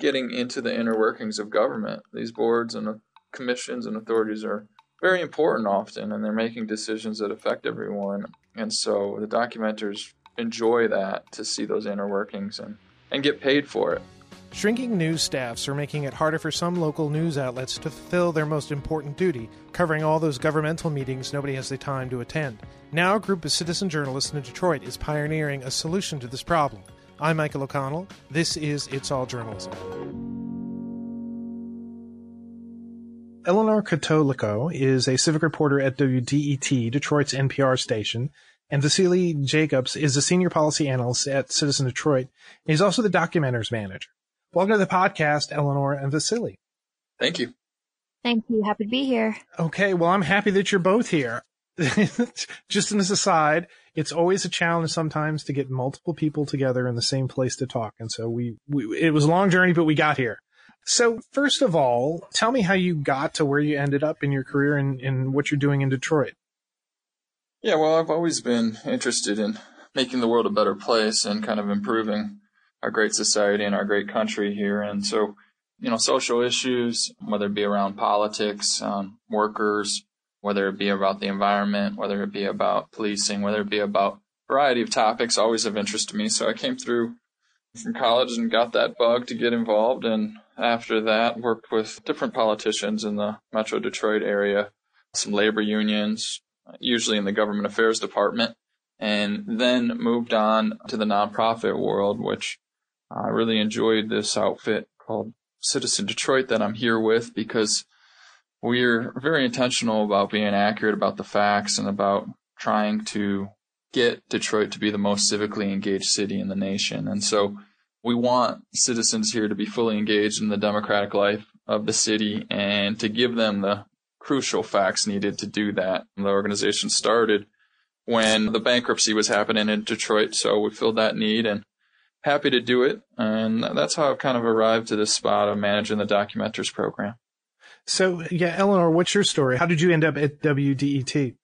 getting into the inner workings of government. These boards and commissions and authorities are very important often, and they're making decisions that affect everyone. And so the documenters enjoy that to see those inner workings and, and get paid for it. Shrinking news staffs are making it harder for some local news outlets to fulfill their most important duty, covering all those governmental meetings nobody has the time to attend. Now, a group of citizen journalists in Detroit is pioneering a solution to this problem. I'm Michael O'Connell. This is It's All Journalism. Eleanore Catolico is a civic reporter at WDET, Detroit's NPR station, and Vassilis Jacobs is a senior policy analyst at CitizenDetroit. He's also the documenters manager. Welcome to the podcast, Eleanore and Vassilis. Thank you. Thank you. Happy to be here. Okay. Well, I'm happy that you're both here. Just as an aside, it's always a challenge sometimes to get multiple people together in the same place to talk. And so we, we it was a long journey, but we got here. So first of all, tell me how you got to where you ended up in your career and, and what you're doing in Detroit. Yeah, well, I've always been interested in making the world a better place and kind of improving our great society and our great country here. And so, you know, social issues, whether it be around politics, um, workers, whether it be about the environment, whether it be about policing, whether it be about a variety of topics, always of interest to me. So I came through from college and got that bug to get involved. And after that, worked with different politicians in the Metro Detroit area, some labor unions, usually in the government affairs department, and then moved on to the nonprofit world, which I really enjoyed this outfit called CitizenDetroit that I'm here with because we're very intentional about being accurate about the facts and about trying to get Detroit to be the most civically engaged city in the nation. And so we want citizens here to be fully engaged in the democratic life of the city and to give them the crucial facts needed to do that. The organization started when the bankruptcy was happening in Detroit, so we filled that need and happy to do it. And that's how I've kind of arrived to this spot of managing the Documenters program. So, yeah, Eleanore, what's your story? How did you end up at WDET?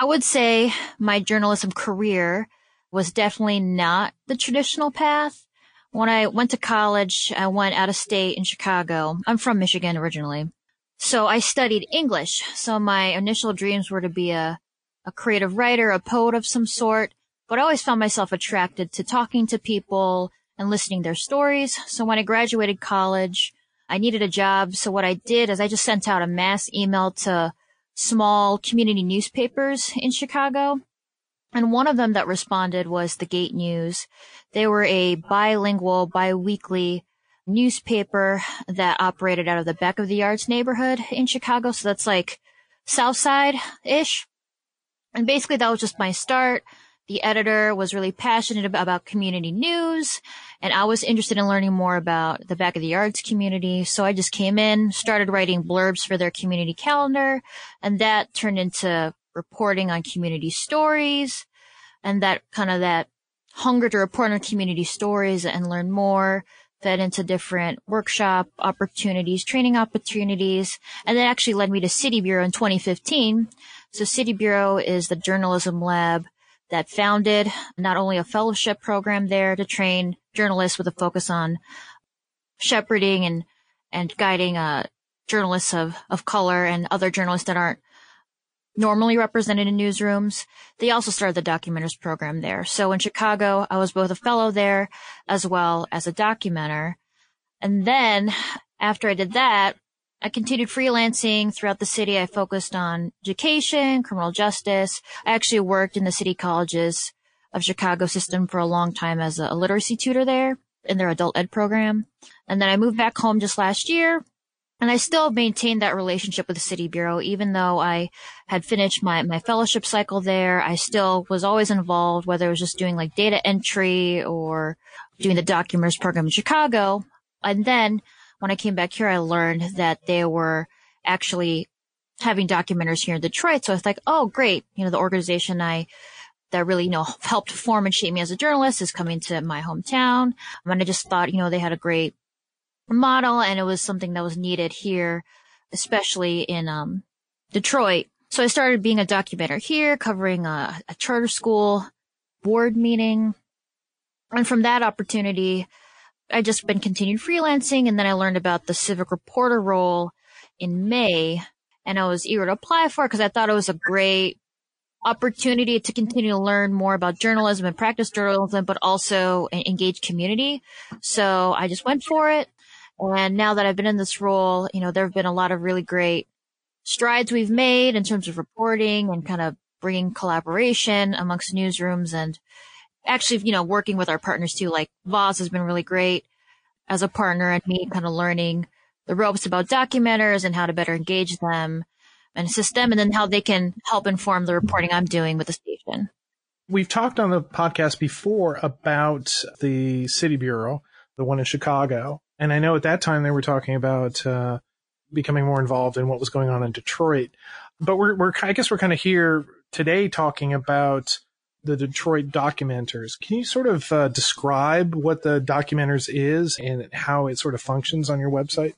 I would say my journalism career was definitely not the traditional path. When I went to college, I went out of state in Chicago. I'm from Michigan originally. So I studied English. So my initial dreams were to be a, a creative writer, a poet of some sort but I always found myself attracted to talking to people and listening their stories. So when I graduated college, I needed a job. So what I did is I just sent out a mass email to small community newspapers in Chicago. And one of them that responded was the Gate News. They were a bilingual, biweekly newspaper that operated out of the Back of the Yards neighborhood in Chicago. So that's like South Side ish. And basically that was just my start. The editor was really passionate about community news and I was interested in learning more about the back of the yards community. So I just came in, started writing blurbs for their community calendar and that turned into reporting on community stories and that kind of that hunger to report on community stories and learn more fed into different workshop opportunities, training opportunities, and that actually led me to City Bureau in 2015. So City Bureau is the journalism lab that founded not only a fellowship program there to train journalists with a focus on shepherding and, and guiding, uh, journalists of, of color and other journalists that aren't normally represented in newsrooms. They also started the documenters program there. So in Chicago, I was both a fellow there as well as a documenter. And then after I did that, I continued freelancing throughout the city. I focused on education, criminal justice. I actually worked in the city colleges of Chicago system for a long time as a literacy tutor there in their adult ed program. And then I moved back home just last year. And I still maintained that relationship with the city bureau, even though I had finished my, my fellowship cycle there. I still was always involved, whether it was just doing like data entry or doing the documents program in Chicago. And then when I came back here, I learned that they were actually having documenters here in Detroit. So I was like, oh, great. You know, the organization I, that really, you know, helped form and shape me as a journalist is coming to my hometown. And I just thought, you know, they had a great model and it was something that was needed here, especially in, um, Detroit. So I started being a documenter here, covering a, a charter school board meeting. And from that opportunity, I just been continued freelancing and then I learned about the civic reporter role in May and I was eager to apply for it because I thought it was a great opportunity to continue to learn more about journalism and practice journalism, but also engage community. So I just went for it. And now that I've been in this role, you know, there have been a lot of really great strides we've made in terms of reporting and kind of bringing collaboration amongst newsrooms and actually, you know, working with our partners too. Like Voz has been really great as a partner and me kind of learning the ropes about documenters and how to better engage them and assist them and then how they can help inform the reporting I'm doing with the station. We've talked on the podcast before about the City Bureau, the one in Chicago. And I know at that time they were talking about uh, becoming more involved in what was going on in Detroit. But we're, we're I guess we're kind of here today talking about the Detroit Documenters. Can you sort of uh, describe what the Documenters is and how it sort of functions on your website?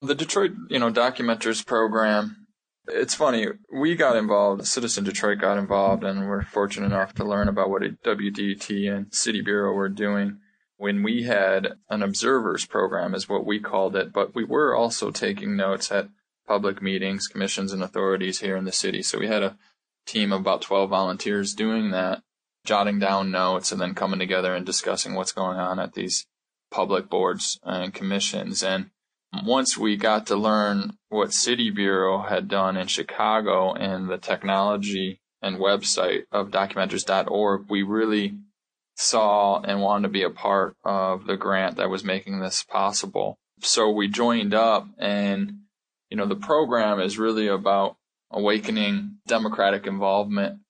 The Detroit, you know, Documenters program. It's funny. We got involved. CitizenDetroit got involved, and we're fortunate enough to learn about what WDET and City Bureau were doing when we had an observers program, is what we called it. But we were also taking notes at public meetings, commissions, and authorities here in the city. So we had a team of about 12 volunteers doing that, jotting down notes, and then coming together and discussing what's going on at these public boards and commissions. And once we got to learn what City Bureau had done in Chicago and the technology and website of documenters.org, we really saw and wanted to be a part of the grant that was making this possible. So we joined up and, you know, the program is really about awakening democratic involvement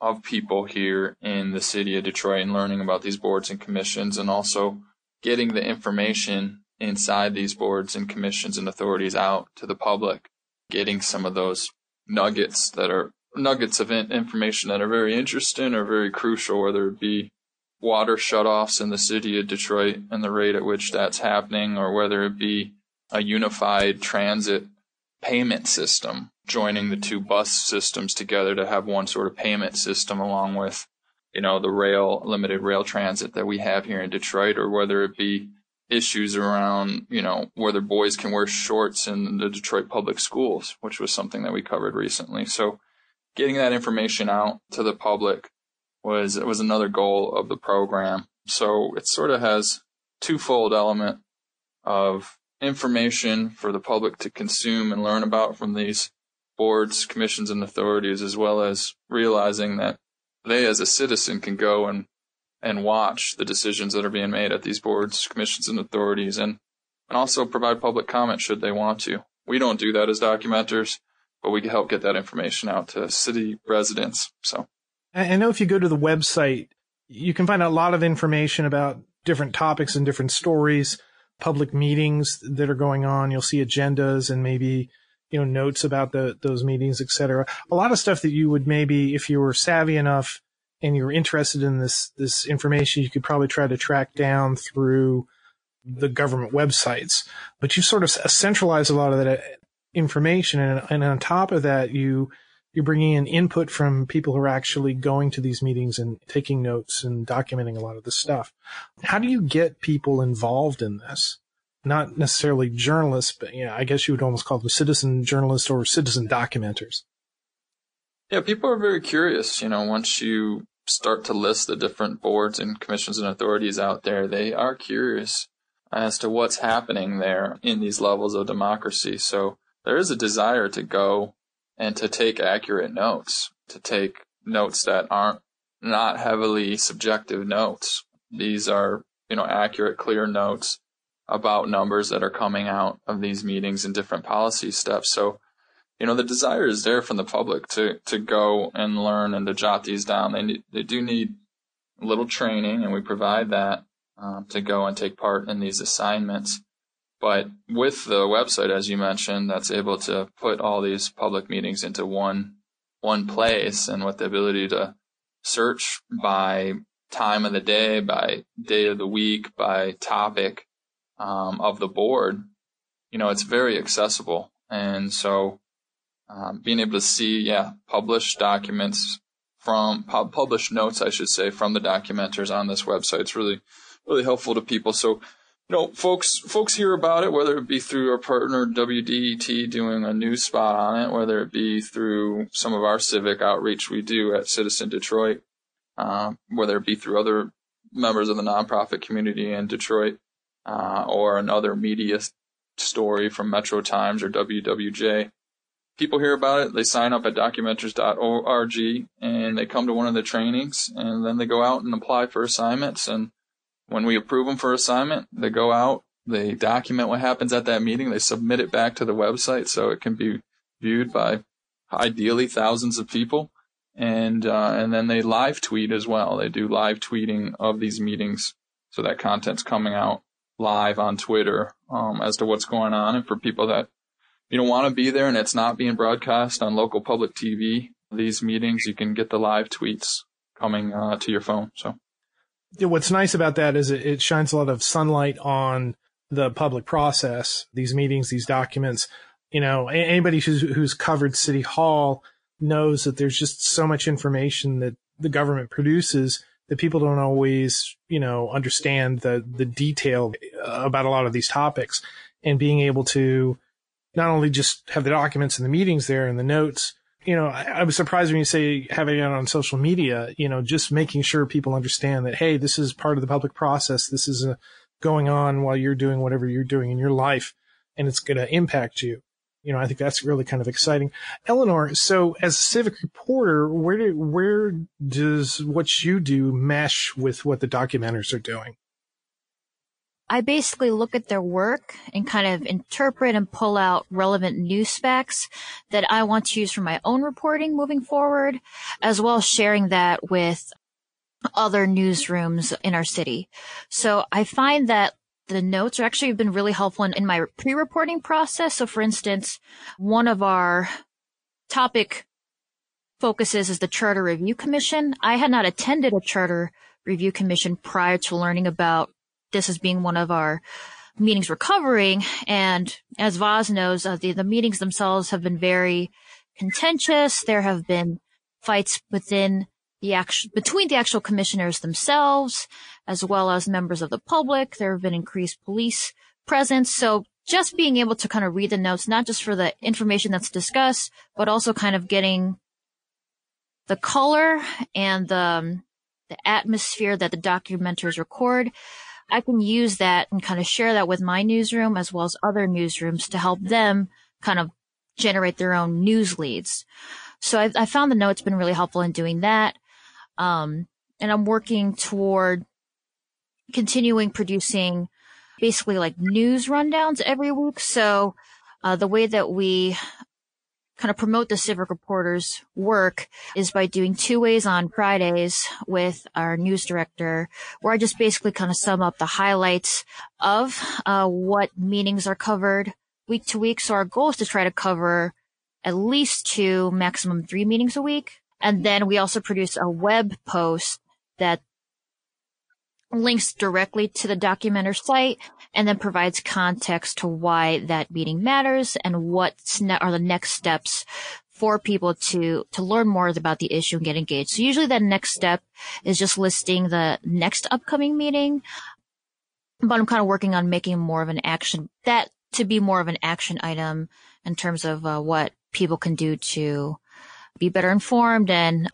of people here in the city of Detroit and learning about these boards and commissions and also getting the information inside these boards and commissions and authorities out to the public, getting some of those nuggets that are nuggets of information that are very interesting or very crucial, whether it be water shutoffs in the city of Detroit and the rate at which that's happening, or whether it be a unified transit payment system, joining the two bus systems together to have one sort of payment system along with, you know, the rail, limited rail transit that we have here in Detroit, or whether it be issues around, you know, whether boys can wear shorts in the Detroit public schools, which was something that we covered recently. So getting that information out to the public was, was another goal of the program. So it sort of has twofold element of information for the public to consume and learn about from these boards, commissions, and authorities, as well as realizing that they as a citizen can go and and watch the decisions that are being made at these boards, commissions, and authorities, and, and also provide public comment should they want to. We don't do that as documenters, but we can help get that information out to city residents. So I know if you go to the website, you can find a lot of information about different topics and different stories, public meetings that are going on. You'll see agendas and maybe you know notes about the those meetings, etc. A lot of stuff that you would maybe, if you were savvy enough, and you're interested in this this information, you could probably try to track down through the government websites. But you sort of centralize a lot of that uh, information, and, and on top of that, you you're bringing in input from people who are actually going to these meetings and taking notes and documenting a lot of this stuff. How do you get people involved in this? Not necessarily journalists, but yeah, I guess you would almost call them citizen journalists or citizen documenters. Yeah, people are very curious. You know, once you start to list the different boards and commissions and authorities out there, they are curious as to what's happening there in these levels of democracy. So there is a desire to go and to take accurate notes, to take notes that aren't not heavily subjective notes. These are, you know, accurate, clear notes about numbers that are coming out of these meetings and different policy steps. So you know, the desire is there from the public to, to go and learn and to jot these down. They need, they do need a little training and we provide that um, to go and take part in these assignments. But with the website, as you mentioned, that's able to put all these public meetings into one, one place and with the ability to search by time of the day, by day of the week, by topic, um, of the board, you know, it's very accessible. And so um, being able to see, yeah, published documents from published notes, I should say, from the documenters on this website. It's really, really helpful to people. So you know, folks folks hear about it, whether it be through our partner WDET doing a news spot on it, whether it be through some of our civic outreach we do at CitizenDetroit, uh, whether it be through other members of the nonprofit community in Detroit, uh, or another media story from Metro Times or WWJ. People hear about it, they sign up at documenters.org and they come to one of the trainings and then they go out and apply for assignments and when we approve them for assignment, they go out, they document what happens at that meeting, they submit it back to the website so it can be viewed by ideally thousands of people. And, uh, and then they live tweet as well. They do live tweeting of these meetings. So that content's coming out live on Twitter, um, as to what's going on. And for people that, you don't want to be there and it's not being broadcast on local public TV, these meetings, you can get the live tweets coming, uh, to your phone. So what's nice about that is it, it shines a lot of sunlight on the public process, these meetings, these documents. You know, anybody who's, who's covered City Hall knows that there's just so much information that the government produces that people don't always, you know, understand the, the detail about a lot of these topics and being able to not only just have the documents and the meetings there and the notes, you know, I, I, was surprised when you say having it on social media, you know, just making sure people understand that, hey, this is part of the public process. This is a, uh, going on while you're doing whatever you're doing in your life and it's going to impact you. You know, I think that's really kind of exciting. Eleanore, so as a civic reporter, where do, where does what you do mesh with what the documenters are doing? I basically look at their work and kind of interpret and pull out relevant news specs that I want to use for my own reporting moving forward, as well as sharing that with other newsrooms in our city. So I find that the notes are actually been really helpful in, in my pre-reporting process. So for instance, one of our topic focuses is the Charter Review Commission. I had not attended a Charter Review Commission prior to learning about this as being one of our meetings we're covering. And as Voz knows, uh, the, the meetings themselves have been very contentious. There have been fights within the actual, between the actual commissioners themselves, as well as members of the public. There have been increased police presence. So just being able to kind of read the notes, not just for the information that's discussed, but also kind of getting the color and the, um, the atmosphere that the documenters record I can use that and kind of share that with my newsroom as well as other newsrooms to help them kind of generate their own news leads. So I, I found the notes been really helpful in doing that. Um, and I'm working toward continuing producing basically like news rundowns every week. So, uh, the way that we kind of promote the civic reporter's work is by doing two ways on Fridays with our news director, where I just basically kind of sum up the highlights of uh, what meetings are covered week to week. So our goal is to try to cover at least two, maximum three meetings a week. And then we also produce a web post that links directly to the documenter site and then provides context to why that meeting matters and what are the next steps for people to to learn more about the issue and get engaged. So usually that next step is just listing the next upcoming meeting. But I'm kind of working on making more of an action that to be more of an action item in terms of uh, what people can do to be better informed and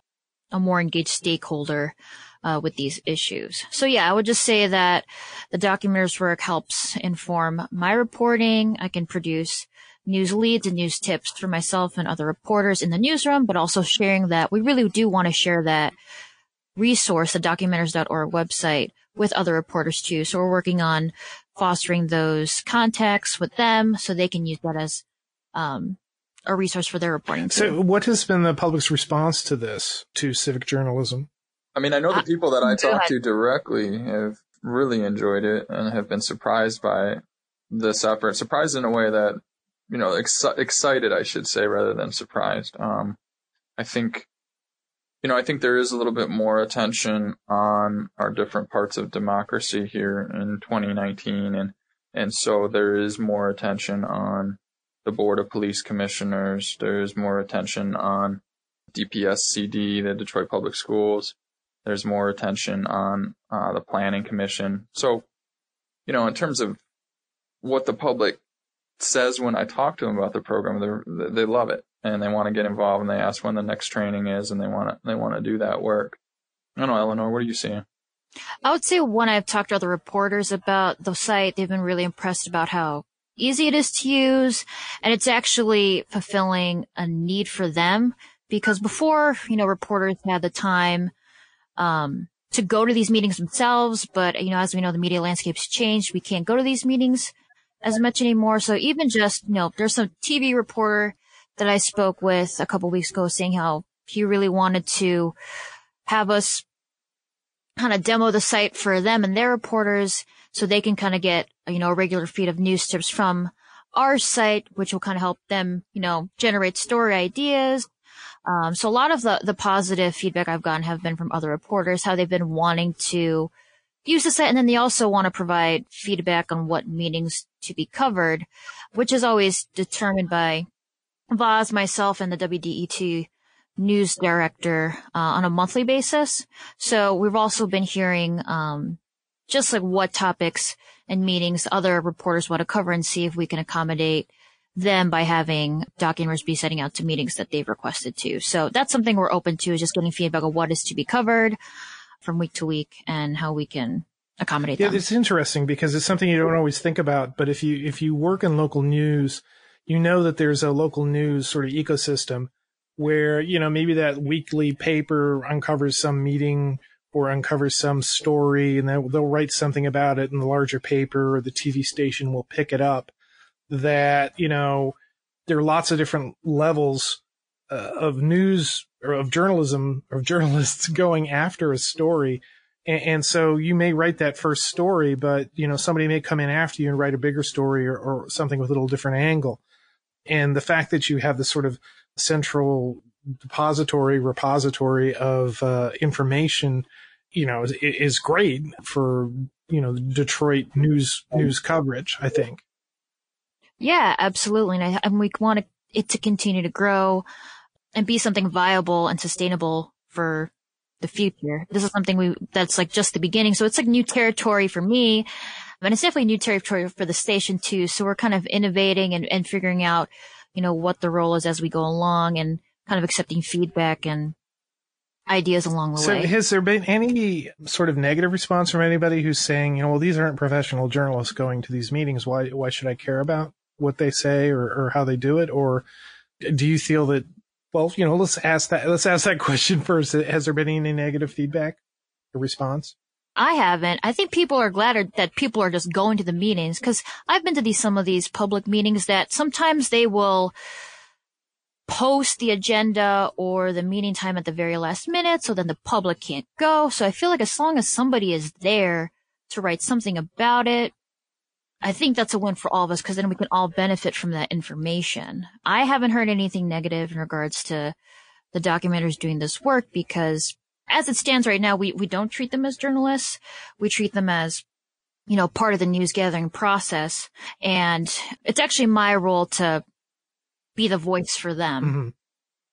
a more engaged stakeholder uh, with these issues. So yeah, I would just say that the documenter's work helps inform my reporting. I can produce news leads and news tips for myself and other reporters in the newsroom, but also sharing that we really do want to share that resource, the documenters.org website with other reporters too. So we're working on fostering those contacts with them so they can use that as, um, a resource for their reporting. Too. So what has been the public's response to this, to civic journalism? I mean, I know the people that I talk to directly have really enjoyed it and have been surprised by this effort. Surprised in a way that, you know, ex- excited, I should say, rather than surprised. Um, I think, you know, I think there is a little bit more attention on our different parts of democracy here in 2019. And, and so there is more attention on the Board of Police Commissioners. There's more attention on DPSCD, the Detroit Public Schools. There's more attention on uh, the planning commission. So, you know, in terms of what the public says when I talk to them about the program, they they love it and they want to get involved and they ask when the next training is and they want to they want to do that work. I don't know, Eleanore, what are you seeing? I would say when I've talked to other reporters about the site, they've been really impressed about how easy it is to use and it's actually fulfilling a need for them because before, you know, reporters had the time, um, to go to these meetings themselves. But, you know, as we know, the media landscape's changed. We can't go to these meetings as much anymore. So even just, you know, there's some TV reporter that I spoke with a couple weeks ago saying how he really wanted to have us kind of demo the site for them and their reporters so they can kind of get, you know, a regular feed of news tips from our site, which will kind of help them, you know, generate story ideas. Um, so a lot of the, the positive feedback I've gotten have been from other reporters, how they've been wanting to use the site. And then they also want to provide feedback on what meetings to be covered, which is always determined by Vaz, myself, and the WDET news director uh, on a monthly basis. So we've also been hearing um, just like what topics and meetings other reporters want to cover and see if we can accommodate them by having documents be setting out to meetings that they've requested to. So that's something we're open to is just getting feedback on what is to be covered from week to week and how we can accommodate yeah, them. it's interesting because it's something you don't always think about. But if you if you work in local news, you know that there's a local news sort of ecosystem where you know maybe that weekly paper uncovers some meeting or uncovers some story, and then they'll write something about it in the larger paper, or the TV station will pick it up. That you know there are lots of different levels uh, of news or of journalism of journalists going after a story and, and, so you may write that first story, but you know, somebody may come in after you and write a bigger story or, or something with a little different angle. And the fact that you have this sort of central depository, repository of uh, information, you know, is, is great for, you know, Detroit news, news coverage, I think. Yeah, absolutely. And, I, and we want it to continue to grow and be something viable and sustainable for the future. This is something we, that's like just the beginning. So it's like new territory for me. And it's definitely new territory for the station too. So we're kind of innovating and, and figuring out, you know, what the role is as we go along and kind of accepting feedback and ideas along the so way. So has there been any sort of negative response from anybody who's saying, you know, well, these aren't professional journalists going to these meetings. Why, why should I care about what they say or, or how they do it? Or do you feel that well, you know, let's ask that. Let's ask that question first. Has there been any negative feedback or response? I haven't. I think people are glad that people are just going to the meetings because I've been to these some of these public meetings that sometimes they will post the agenda or the meeting time at the very last minute, so then the public can't go. So I feel like as long as somebody is there to write something about it, I think that's a win for all of us because then we can all benefit from that information. I haven't heard anything negative in regards to the documenters doing this work because as it stands right now, we, we don't treat them as journalists. We treat them as, you know, part of the news gathering process. And it's actually my role to be the voice for them. Mm-hmm.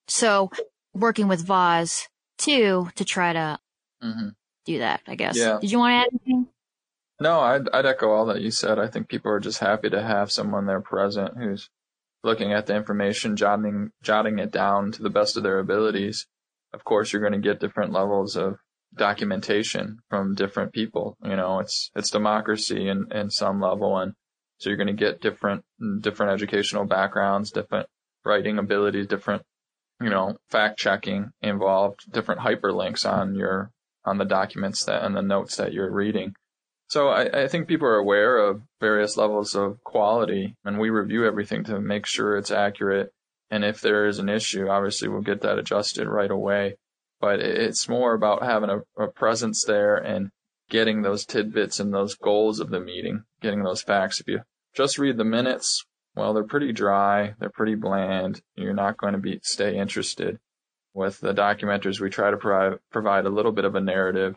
So working with Voz too to try to mm-hmm. do that, I guess. Yeah. Did you want to add anything? No, I'd, I'd echo all that you said. I think people are just happy to have someone there present who's looking at the information, jotting, jotting it down to the best of their abilities. Of course, you're going to get different levels of documentation from different people. You know, it's, it's democracy in, in some level. And so you're going to get different, different educational backgrounds, different writing abilities, different, you know, fact checking involved, different hyperlinks on your, on the documents that and the notes that you're reading. So I, I, think people are aware of various levels of quality and we review everything to make sure it's accurate. And if there is an issue, obviously we'll get that adjusted right away. But it's more about having a, a presence there and getting those tidbits and those goals of the meeting, getting those facts. If you just read the minutes, well, they're pretty dry. They're pretty bland. You're not going to be, stay interested. With the documenters, we try to provide, provide a little bit of a narrative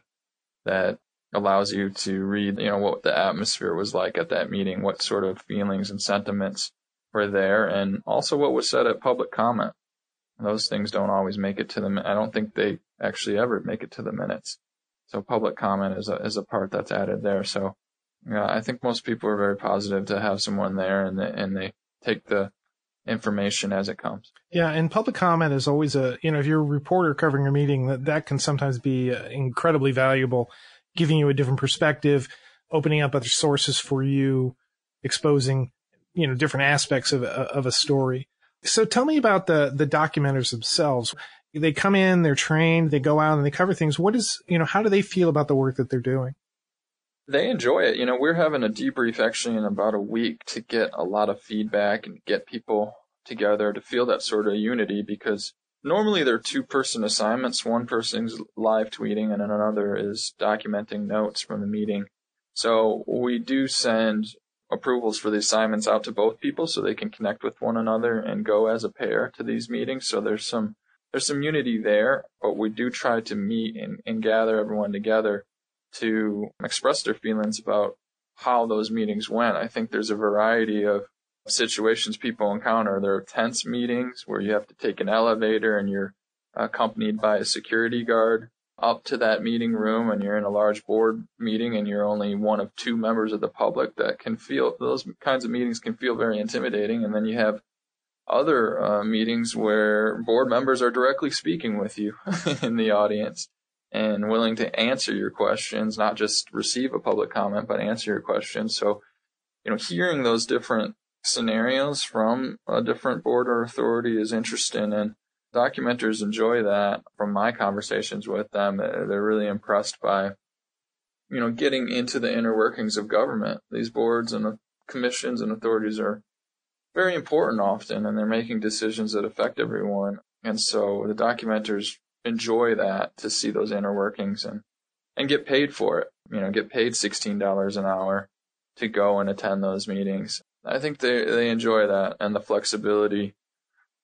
that allows you to read, you know, what the atmosphere was like at that meeting, what sort of feelings and sentiments were there, and also what was said at public comment. Those things don't always make it to the. I don't think they actually ever make it to the minutes. So public comment is a is a part that's added there. So Yeah, I think most people are very positive to have someone there and they, and they take the information as it comes. Yeah, and public comment is always a, you know, if you're a reporter covering a meeting, that, that can sometimes be uh, incredibly valuable, giving you a different perspective, opening up other sources for you, exposing, you know, different aspects of, of a story. So tell me about the, the documenters themselves. They come in, they're trained, they go out and they cover things. What is, you know, how do they feel about the work that they're doing? They enjoy it. You know, we're having a debrief actually in about a week to get a lot of feedback and get people together to feel that sort of unity because normally they're two person assignments. One person's live tweeting and another is documenting notes from the meeting. So we do send approvals for the assignments out to both people so they can connect with one another and go as a pair to these meetings. So there's some there's some unity there, but we do try to meet and, and gather everyone together to express their feelings about how those meetings went. I think there's a variety of situations people encounter. There are tense meetings where you have to take an elevator and you're accompanied by a security guard up to that meeting room and you're in a large board meeting and you're only one of two members of the public that can feel those kinds of meetings can feel very intimidating and then you have other uh, meetings where board members are directly speaking with you in the audience and willing to answer your questions, not just receive a public comment, but answer your questions. So, you know, hearing those different scenarios from a different board or authority is interesting and documenters enjoy that from my conversations with them. They're really impressed by, you know, getting into the inner workings of government. These boards and commissions and authorities are very important often and they're making decisions that affect everyone. And so the documenters enjoy that to see those inner workings and and get paid for it. You know, get paid sixteen dollars an hour to go and attend those meetings. I think they they enjoy that and the flexibility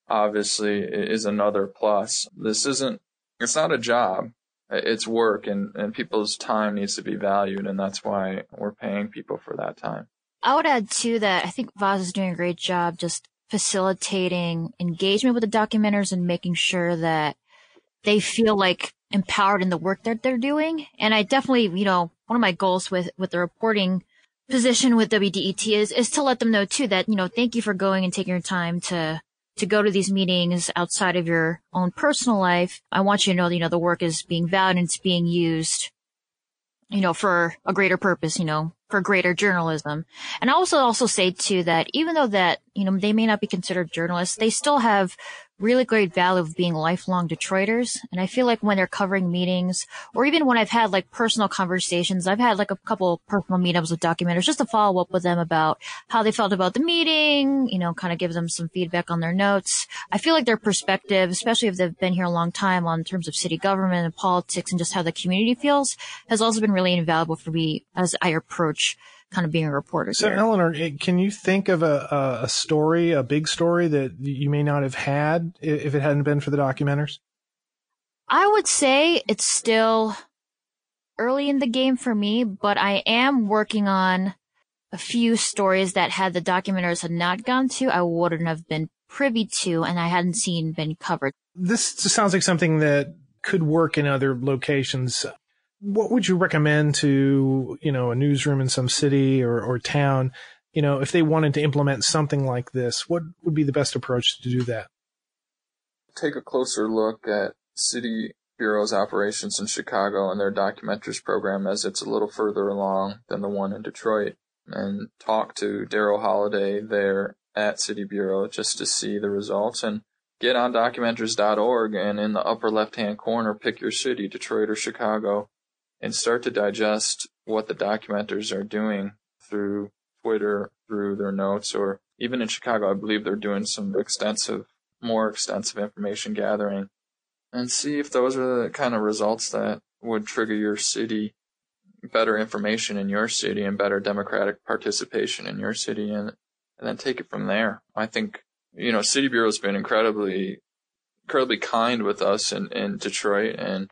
obviously is another plus. This isn't it's not a job. It's work and, and people's time needs to be valued and that's why we're paying people for that time. I would add too that I think Voz is doing a great job just facilitating engagement with the documenters and making sure that they feel like empowered in the work that they're doing. And I definitely, you know, one of my goals with, with the reporting position with WDET is, is to let them know too that, you know, thank you for going and taking your time to, to go to these meetings outside of your own personal life. I want you to know, you know, the work is being valued and it's being used, you know, for a greater purpose, you know, for greater journalism. And I also also say too that even though that, you know, they may not be considered journalists, they still have really great value of being lifelong Detroiters. And I feel like when they're covering meetings or even when I've had like personal conversations, I've had like a couple personal meetups with documenters just to follow up with them about how they felt about the meeting, you know, kind of give them some feedback on their notes. I feel like their perspective, especially if they've been here a long time on terms of city government and politics and just how the community feels has also been really invaluable for me as I approach kind of being a reporter. So, here. Eleanore, eh, can you think of a, a story, a big story that you may not have had if it hadn't been for the documenters? I would say it's still early in the game for me, but I am working on a few stories that had the documenters had not gone to, I wouldn't have been privy to, and I hadn't seen been covered. This sounds like something that could work in other locations what would you recommend to, you know, a newsroom in some city or, or town, you know, if they wanted to implement something like this, what would be the best approach to do that? Take a closer look at City Bureau's operations in Chicago and their documenters program as it's a little further along than the one in Detroit. And talk to Darryl Holliday there at City Bureau just to see the results and get on documenters.org and in the upper left hand corner pick your city, Detroit or Chicago, and start to digest what the documenters are doing through Twitter, through their notes, or even in Chicago, I believe they're doing some extensive, more extensive information gathering and see if those are the kind of results that would trigger your city better information in your city and better democratic participation in your city and and then take it from there. I think, you know, City Bureau's been incredibly incredibly kind with us in, in Detroit and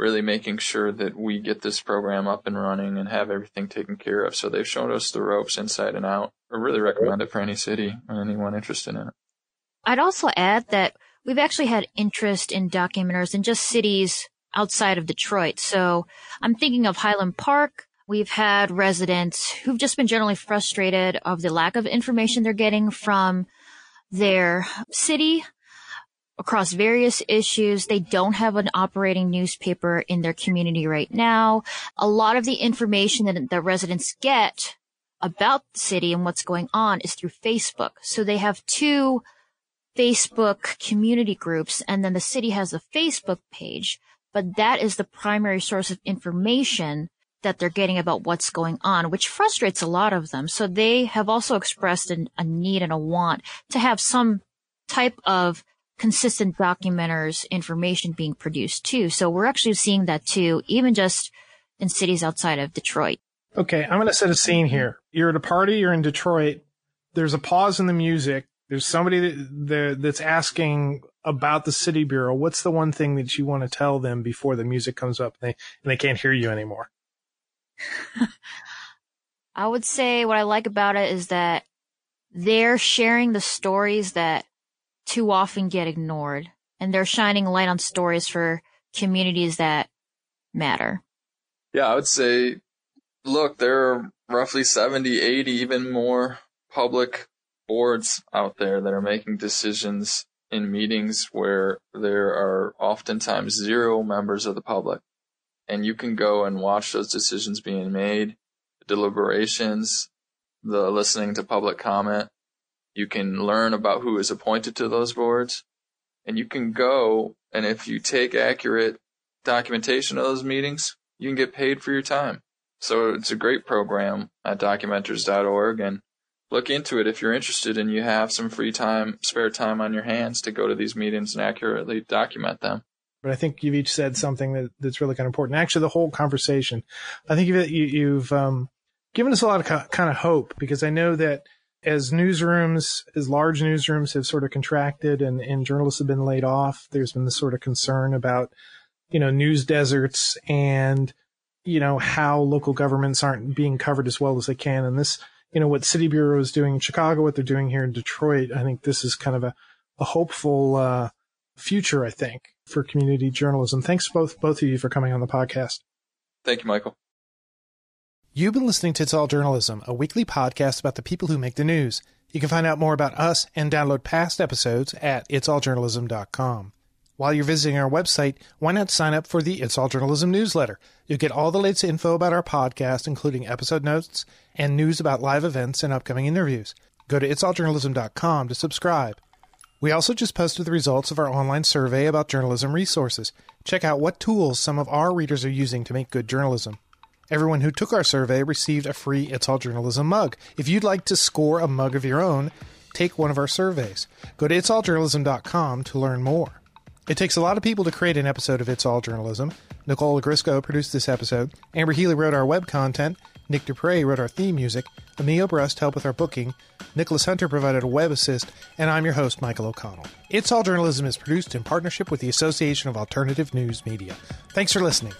really making sure that we get this program up and running and have everything taken care of. So they've shown us the ropes inside and out. I really recommend it for any city and anyone interested in it. I'd also add that we've actually had interest in documenters in just cities outside of Detroit. So I'm thinking of Highland Park, we've had residents who've just been generally frustrated of the lack of information they're getting from their city across various issues. They don't have an operating newspaper in their community right now. A lot of the information that the residents get about the city and what's going on is through Facebook. So they have two Facebook community groups and then the city has a Facebook page, but that is the primary source of information that they're getting about what's going on, which frustrates a lot of them. So they have also expressed an, a need and a want to have some type of consistent documenters information being produced too. So we're actually seeing that too, even just in cities outside of Detroit. Okay, I'm going to set a scene here. You're at a party, you're in Detroit. There's a pause in the music. There's somebody that, that's asking about the city bureau. What's the one thing that you want to tell them before the music comes up and they, and they can't hear you anymore? I would say what I like about it is that they're sharing the stories that too often get ignored and they're shining light on stories for communities that matter. Yeah, I would say, look, there are roughly 70, 80, even more public boards out there that are making decisions in meetings where there are oftentimes zero members of the public and you can go and watch those decisions being made, the deliberations, the listening to public comment. You can learn about who is appointed to those boards and you can go and if you take accurate documentation of those meetings, you can get paid for your time. So it's a great program at documenters.org and look into it if you're interested and you have some free time, spare time on your hands to go to these meetings and accurately document them but I think you've each said something that, that's really kind of important. Actually, the whole conversation, I think you've, you, have um, given us a lot of kind of hope because I know that as newsrooms, as large newsrooms have sort of contracted and, and journalists have been laid off, there's been this sort of concern about, you know, news deserts and, you know, how local governments aren't being covered as well as they can. And this, you know, what City Bureau is doing in Chicago, what they're doing here in Detroit, I think this is kind of a, a hopeful, uh, future, I think, for community journalism. Thanks both both of you for coming on the podcast. Thank you, Michael. You've been listening to It's All Journalism, a weekly podcast about the people who make the news. You can find out more about us and download past episodes at itsalljournalism.com. While you're visiting our website, why not sign up for the It's All Journalism newsletter? You'll get all the latest info about our podcast, including episode notes and news about live events and upcoming interviews. Go to itsalljournalism.com to subscribe. We also just posted the results of our online survey about journalism resources. Check out what tools some of our readers are using to make good journalism. Everyone who took our survey received a free It's All Journalism mug. If you'd like to score a mug of your own, take one of our surveys. Go to itsalljournalism.com to learn more. It takes a lot of people to create an episode of It's All Journalism. Nicole Grisco produced this episode. Amber Healy wrote our web content. Nick Dupre wrote our theme music. Emilio Brust helped with our booking. Nicholas Hunter provided a web assist. And I'm your host, Michael O'Connell. It's All Journalism is produced in partnership with the Association of Alternative News Media. Thanks for listening.